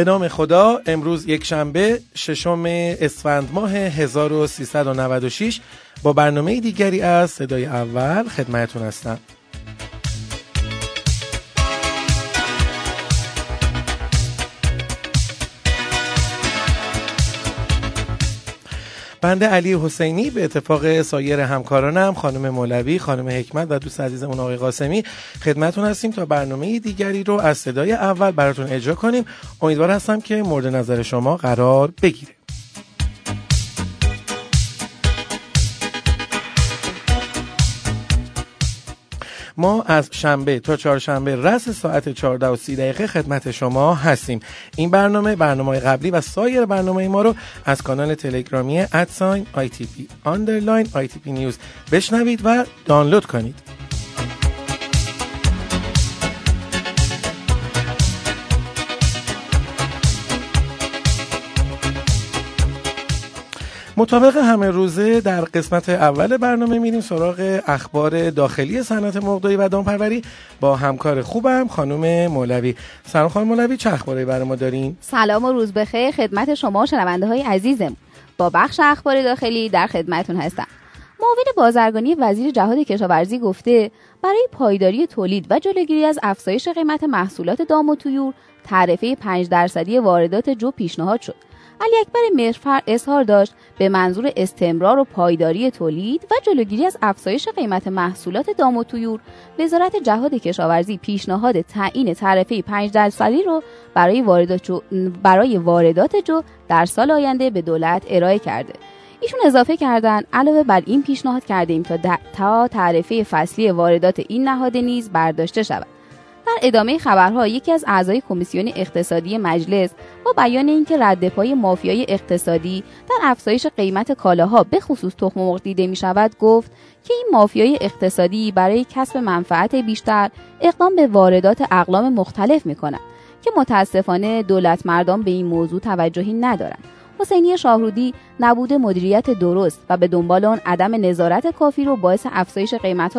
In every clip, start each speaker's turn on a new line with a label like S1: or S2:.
S1: به نام خدا امروز یک شنبه ششم اسفند ماه 1396 با برنامه دیگری از صدای اول خدمتون هستم. بنده علی حسینی به اتفاق سایر همکارانم خانم مولوی خانم حکمت و دوست عزیزمون آقای قاسمی خدمتون هستیم تا برنامه دیگری رو از صدای اول براتون اجرا کنیم. امیدوار هستم که مورد نظر شما قرار بگیره ما از شنبه تا چهارشنبه رأس ساعت 14 و 30 دقیقه خدمت شما هستیم. این برنامه برنامه قبلی و سایر برنامه ما رو از کانال تلگرامی at sign ITP underline ITP news بشنوید و دانلود کنید. مطابق همه روزه در قسمت اول برنامه میریم سراغ اخبار داخلی صنعت مرغداری و دامپروری با همکار خوبم خانم مولوی. سلام خانم مولوی چه اخباری برای ما دارین؟
S2: سلام و روز بخیر خدمت شما شنونده های عزیزم. با بخش اخبار داخلی در خدمتون هستم. معاون بازرگانی وزیر جهاد کشاورزی گفته برای پایداری تولید و جلوگیری از افزایش قیمت محصولات دام و تویور تعرفه 5 درصدی واردات جو پیشنهاد شد. علی اکبر مهرفر اظهار داشت به منظور استمرار و پایداری تولید و جلوگیری از افزایش قیمت محصولات دام و تویور وزارت جهاد کشاورزی پیشنهاد تعیین تعرفه 5 درصدی رو برای واردات جو برای واردات جو در سال آینده به دولت ارائه کرده. ایشون اضافه کردن علاوه بر این پیشنهاد کردیم تا تا تعرفه فصلی واردات این نهاد نیز برداشته شود. در ادامه خبرها یکی از اعضای کمیسیون اقتصادی مجلس با بیان اینکه رد پای مافیای اقتصادی در افزایش قیمت کالاها به خصوص تخم مرغ دیده می شود گفت که این مافیای اقتصادی برای کسب منفعت بیشتر اقدام به واردات اقلام مختلف می کند که متاسفانه دولت مردم به این موضوع توجهی ندارند. حسینی شاهرودی نبود مدیریت درست و به دنبال آن عدم نظارت کافی رو باعث افزایش قیمت,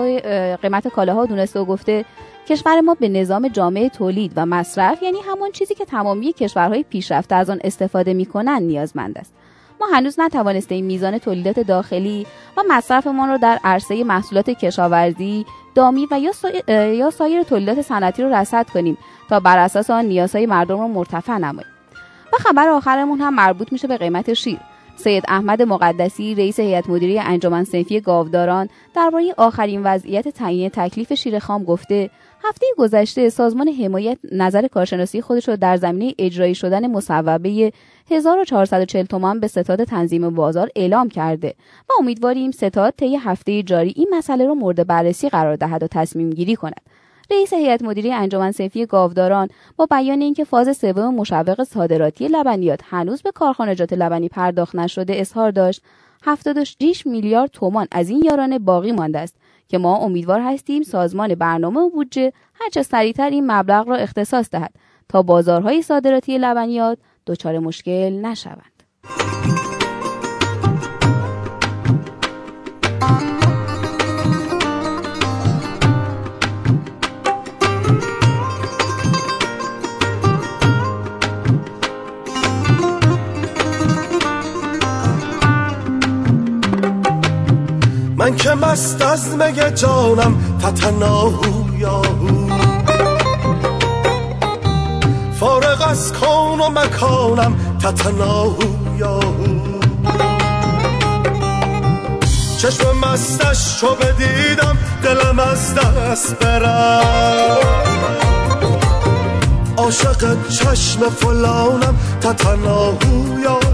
S2: قیمت کالاها دونسته و گفته کشور ما به نظام جامعه تولید و مصرف یعنی همان چیزی که تمامی کشورهای پیشرفته از آن استفاده می‌کنند نیازمند است. ما هنوز نتوانستیم میزان تولیدات داخلی و مصرفمان را در عرصه محصولات کشاورزی دامی و یا, یا سایر تولیدات صنعتی را رصد کنیم تا بر اساس آن نیازهای مردم را مرتفع نماییم. و خبر آخرمون هم مربوط میشه به قیمت شیر. سید احمد مقدسی رئیس هیئت مدیره انجمن صنفی گاوداران درباره آخرین وضعیت تعیین تکلیف شیر خام گفته هفته گذشته سازمان حمایت نظر کارشناسی خودش را در زمینه اجرایی شدن مصوبه 1440 تومان به ستاد تنظیم بازار اعلام کرده و امیدواریم ستاد طی هفته جاری این مسئله را مورد بررسی قرار دهد و تصمیم گیری کند. رئیس هیئت مدیره انجمن صنفی گاوداران با بیان اینکه فاز سوم مشوق صادراتی لبنیات هنوز به کارخانجات لبنی پرداخت نشده اظهار داشت 76 میلیارد تومان از این یارانه باقی مانده است که ما امیدوار هستیم سازمان برنامه و بودجه هرچه سریعتر این مبلغ را اختصاص دهد تا بازارهای صادراتی لبنیات دچار مشکل نشوند.
S3: من که مست از مگه جانم تتناهو یاهو فارغ از کون و مکانم تتناهو یاهو چشم مستش چو بدیدم دلم از دست برم عاشق چشم فلانم تتناهو یاهو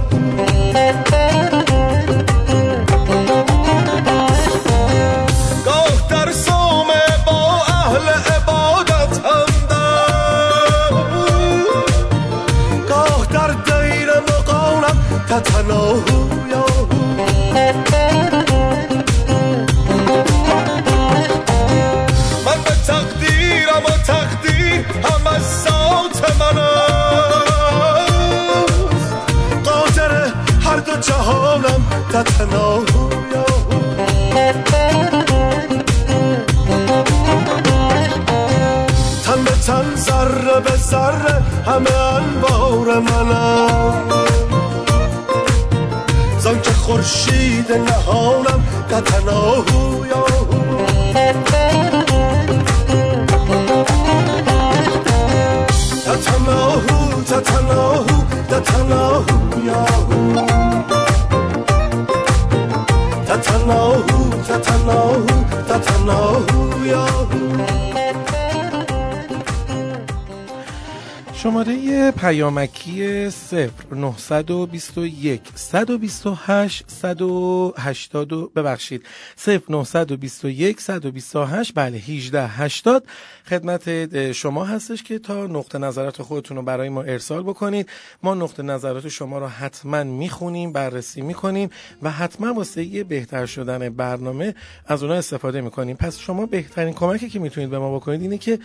S3: تن به تن ذره به ذره همه انبار منم. خورشید نهانم قطناهو یاهو تتناهو تتناهو تتناهو یاهو تتناهو تتناهو تتناهو یاهو
S1: شماره پیامکی 0 921 128 180 ببخشید 0 921 128 بله 18 80 خدمت شما هستش که تا نقطه نظرات خودتون رو برای ما ارسال بکنید. ما نقطه نظرات شما رو حتما می‌خونیم بررسی می‌کنیم و حتما واسه یه بهتر شدن برنامه از اونها استفاده می‌کنیم. پس شما بهترین کمکی که می‌تونید به ما بکنید اینه که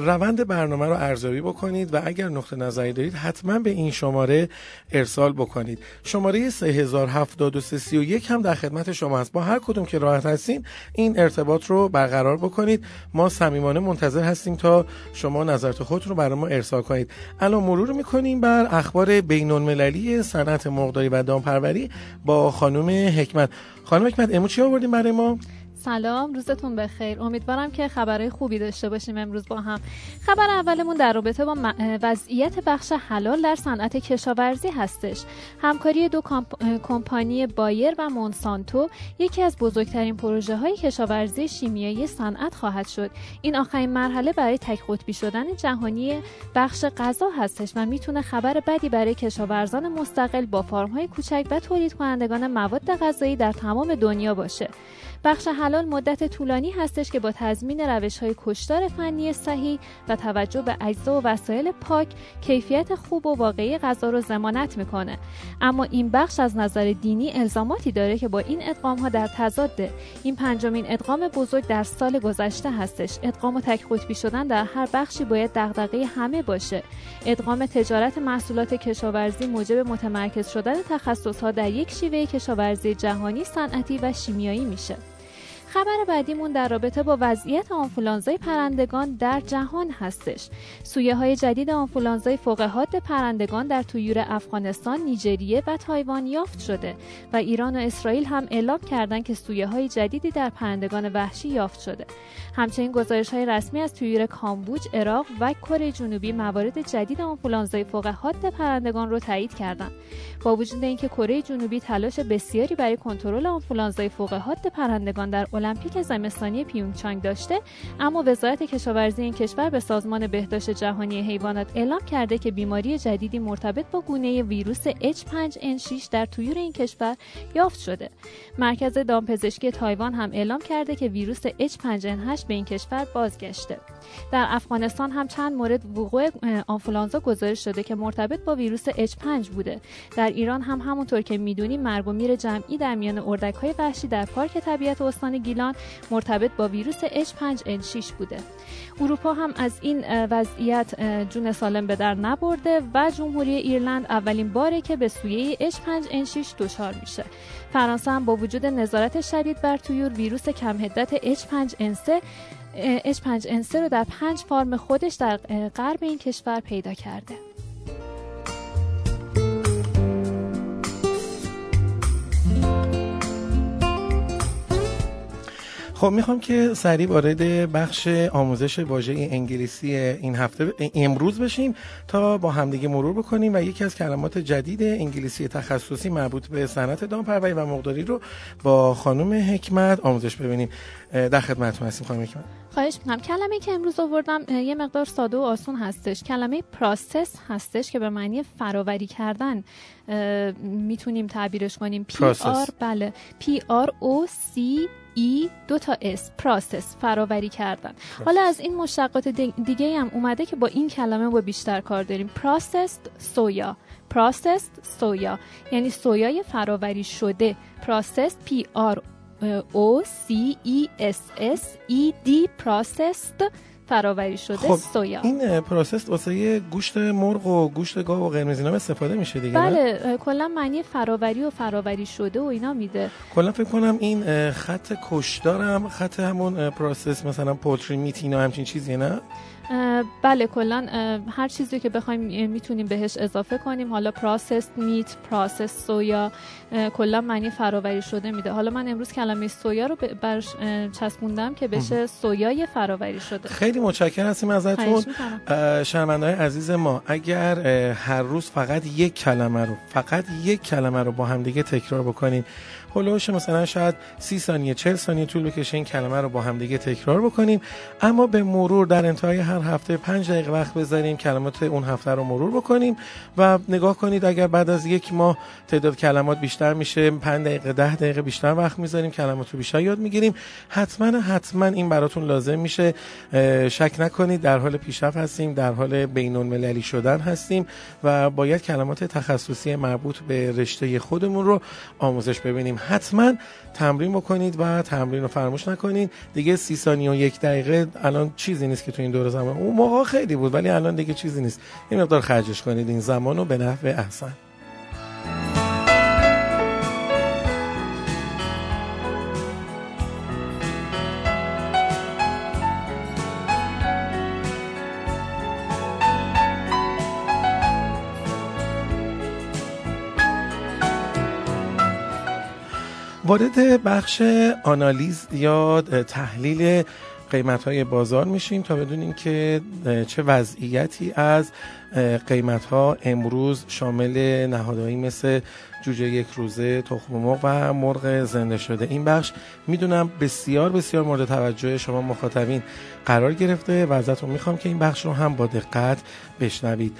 S1: روند برنامه رو ارزیابی بکنید و اگر نقطه نظری دارید حتما به این شماره ارسال بکنید. شماره 307331 هم در خدمت شما هست. با هر کدوم که راحت هستین این ارتباط رو برقرار بکنید. ما صمیمانه منتظر هستیم تا شما نظرات خودتون رو برای ما ارسال کنید. الان مرور می‌کنیم بر اخبار بین المللی صنعت مرغداری و دامپروری با خانم حکمت. خانم حکمت امروز چی آوردیم برای ما؟
S4: سلام روزتون بخیر. امیدوارم که خبرهای خوبی داشته باشیم امروز با هم. خبر اولمون در رابطه با وضعیت بخش حلال در صنعت کشاورزی هستش. همکاری دو کمپانی بایر و مونسانتو یکی از بزرگترین پروژه های کشاورزی شیمیایی صنعت خواهد شد. این آخرین مرحله برای تک قطبی شدن جهانی بخش غذا هستش و می‌تونه خبر بدی برای کشاورزان مستقل با فارم های کوچک و تولید کنندگان مواد غذایی در تمام دنیا باشه. بخش حلال مدت طولانی هستش که با تضمین روش های کشتار فنی صحیح و توجه به اجزا و وسایل پاک کیفیت خوب و واقعی غذا رو ضمانت می‌کنه. اما این بخش از نظر دینی الزاماتی داره که با این ادغام ها در تضاده این پنجمین ادغام بزرگ در سال گذشته هستش. ادغام و تک قطبی شدن در هر بخشی باید دغدغه همه باشه. ادغام تجارت محصولات کشاورزی موجب متمرکز شدن تخصص ها در یک شیوه کشاورزی جهانی صنعتی و شیمیایی میشه. خبر بعدیمون در رابطه با وضعیت آنفولانزای پرندگان در جهان هستش. سویه های جدید آنفولانزای فوق حاد پرندگان در طیور افغانستان، نیجریه و تایوان یافت شده و ایران و اسرائیل هم اعلام کردند که سویه های جدیدی در پرندگان وحشی یافت شده. همچنین گزارش های رسمی از طیور کامبوج، عراق و کره جنوبی موارد جدید آنفولانزای فوق حاد پرندگان رو تایید کردند. با وجود اینکه کره جنوبی تلاش بسیاری برای کنترل آنفولانزای فوق حاد پرندگان در المپیک زمستانی پیونگچانگ داشته اما وزارت کشاورزی این کشور به سازمان بهداشت جهانی حیوانات اعلام کرده که بیماری جدیدی مرتبط با گونه ویروس H5N6 در طیور این کشور یافت شده. مرکز دامپزشکی تایوان هم اعلام کرده که ویروس H5N8 به این کشور بازگشته. در افغانستان هم چند مورد وقوع آنفولانزا گزارش شده که مرتبط با ویروس H5 بوده. در ایران هم همونطور که می‌دونیم مرگ و میر جمعی در میان اردک های وحشی در پارک طبیعت استان گیلان مرتبط با ویروس H5N6 بوده. اروپا هم از این وضعیت جون سالم به در نبرده و جمهوری ایرلند اولین باره که به سویه H5N6 دچار میشه. فرانسه هم با وجود نظارت شدید بر طیور ویروس کم هدت H5N3 H5N3 رو در پنج فارم خودش در غرب این کشور پیدا کرده.
S1: خب می‌خوام که سریع وارد بخش آموزش واژه انگلیسی این هفته امروز بشیم تا با همدیگه مرور بکنیم و یکی از کلمات جدید انگلیسی تخصصی مربوط به صنعت دامپروری و مقداری رو با خانم حکمت آموزش ببینیم. در خدمتتون هستیم خانم حکمت.
S4: خواهش می‌کنم. کلمه که امروز آوردم یه مقدار ساده و آسون هستش. کلمه پراسس هستش که به معنی فراوری کردن. می‌تونیم تعبیرش کنیم. پی آر بله. P R O C E دو تا S process فراوری کردن. حالا از این مشتقات دیگه هم اومده که با این کلمه با بیشتر کار داریم. processed soya processed soya یعنی سویای فراوری شده. پراسست P R O C E S S E D processed فراوری شده خب سویا.
S1: این process واسه گوشت مرغ و گوشت گاو و قرمز اینا استفاده میشه دیگه
S4: بله کلا معنی فراوری و فراوری شده و اینا میده.
S1: کلا فکر کنم این خط کشدارم خط همون process مثلا poultry meat اینا همچین چیزی نه؟
S4: بله کلا هر چیزی که بخوایم می‌تونیم بهش اضافه کنیم. حالا process meat process soya کلا معنی فراوری شده میده. حالا من امروز کلمه سویا رو برش چسبوندم که بشه سویای فراوری شده.
S1: خیلی متشکرم هستیم ازتون شنونده‌های عزیز ما اگر هر روز فقط یک کلمه رو فقط یک کلمه رو با هم دیگه تکرار بکنید هلوش مثلا شاید سی ثانیه چل ثانیه طول بکشه این کلمه رو با هم دیگه تکرار بکنیم. اما به مرور در انتهای هر هفته پنج دقیقه وقت بذاریم کلمات اون هفته رو مرور بکنیم و نگاه کنید اگر بعد از یک ماه تعداد کلمات بیشتر میشه پنج دقیقه ده دقیقه بیشتر وقت می‌ذاریم کلمات رو بیشتر یاد می‌گیریم. حتما حتما این براتون لازم میشه. شک نکنید در حال پیشرفت هستیم در حال بین المللی شدن هستیم و باید کلمات تخصصی مربوط به رشته خودمون رو آموزش ببینیم. حتما تمرین بکنید و تمرین رو فراموش نکنید. دیگه سی ثانیه و یک دقیقه الان چیزی نیست که تو این دور زمان. اون موقع خیلی بود ولی الان دیگه چیزی نیست. این مقدار خرجش کنید. این زمان رو به نحو احسن. وارد بخش آنالیز یا تحلیل قیمت های بازار میشیم تا بدونیم که چه وضعیتی از قیمت ها امروز شامل نهادهایی مثل جوجه یک روزه تخم مرغ و مرغ زنده شده این بخش می‌دونم بسیار بسیار مورد توجه شما مخاطبین قرار گرفته و ازتون می‌خوام که این بخش رو هم با دقت بشنوید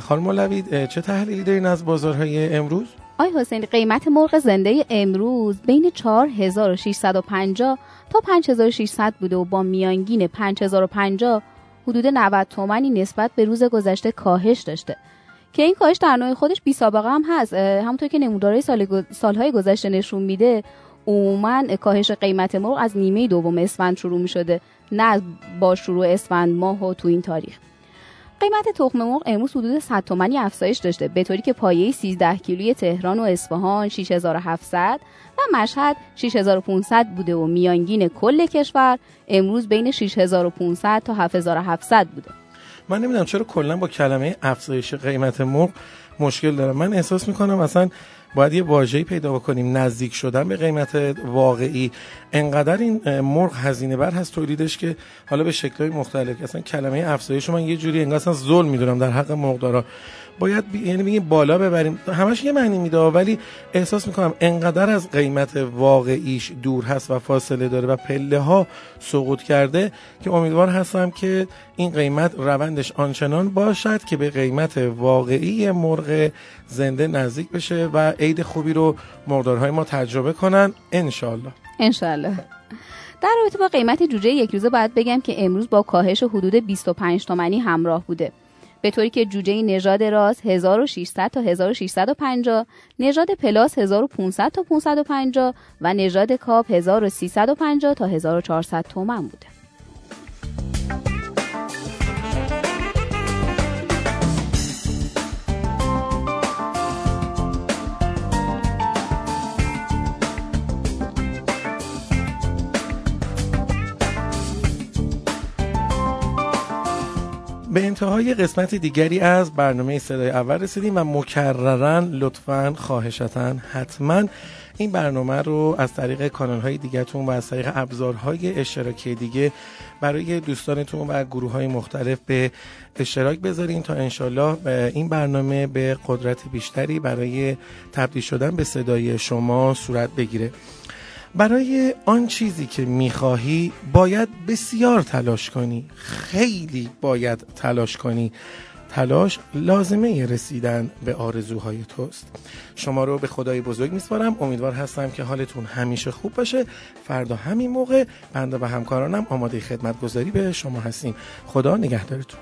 S1: خانم مولوید چه تحلیلی دارین از بازارهای امروز؟
S2: آی حسین قیمت مرغ زنده امروز بین 4650 تا 5600 بوده و با میانگین 5050 حدود 90 تومنی نسبت به روز گذشته کاهش داشته. که این کاهش در نوع خودش بی سابقه هم هست. همونطور که نمودارهای سال سالهای گذشته نشون میده عموما کاهش قیمت مرغ از نیمه دوم اسفند شروع می شده نه با شروع اسفند ماه و تو این تاریخ. قیمت تخم مرغ امروز حدود 100 تومانی افزایش داشته به طوری که پایه 13 کیلوی تهران و اصفهان 6700 و مشهد 6500 بوده و میانگین کل کشور امروز بین 6500 تا 7700 بوده.
S1: من نمی‌دونم چرا کلا با کلمه افزایش قیمت مرغ مشکل دارم. من احساس می‌کنم مثلا باید یه واژه‌ای پیدا بکنیم. نزدیک شدن به قیمت واقعی. انقدر این مرغ هزینه بر هست تولیدش که حالا به شکل‌های مختلف. اصلا کلمه افزایش من یه جوری انگار اصلا ظلم می‌دونم در حق مرغدارا. باید بی... یعنی بگیم بالا ببریم. همش یه معنی میده ولی احساس می‌کنم انقدر از قیمت واقعیش دور هست و فاصله داره و پله ها سقوط کرده که امیدوار هستم که این قیمت روندش آنچنان باشد که به قیمت واقعی مرغ زنده نزدیک بشه و عید خوبی رو مردارهای ما تجربه کنن انشالله
S2: انشالله در رابطه با قیمت جوجه یک روزه باید بگم که امروز با کاهش حدود 25 تومانی همراه بوده. به طوری که جوجه نژاد راس 1600 تا 1650 نژاد پلاس 1500 تا 550 و نژاد کاپ 1350 تا 1400 تومن بوده.
S1: به انتهای قسمت دیگری از برنامه صدای اول رسیدیم و مکررن لطفا خواهشتا حتما این برنامه رو از طریق کانال های دیگهتون و از طریق ابزارهای اشتراکی دیگه برای دوستانتون و گروه های مختلف به اشتراک بذارین تا انشالله این برنامه به قدرت بیشتری برای تبدیل شدن به صدای شما صورت بگیره. برای آن چیزی که می‌خواهی باید بسیار تلاش کنی. خیلی باید تلاش کنی. تلاش لازمه رسیدن به آرزوهای توست. شما رو به خدای بزرگ میسپارم. امیدوار هستم که حالتون همیشه خوب باشه. فردا همین موقع بنده و همکارانم آماده خدمت گذاری به شما هستیم. خدا نگهدارتون.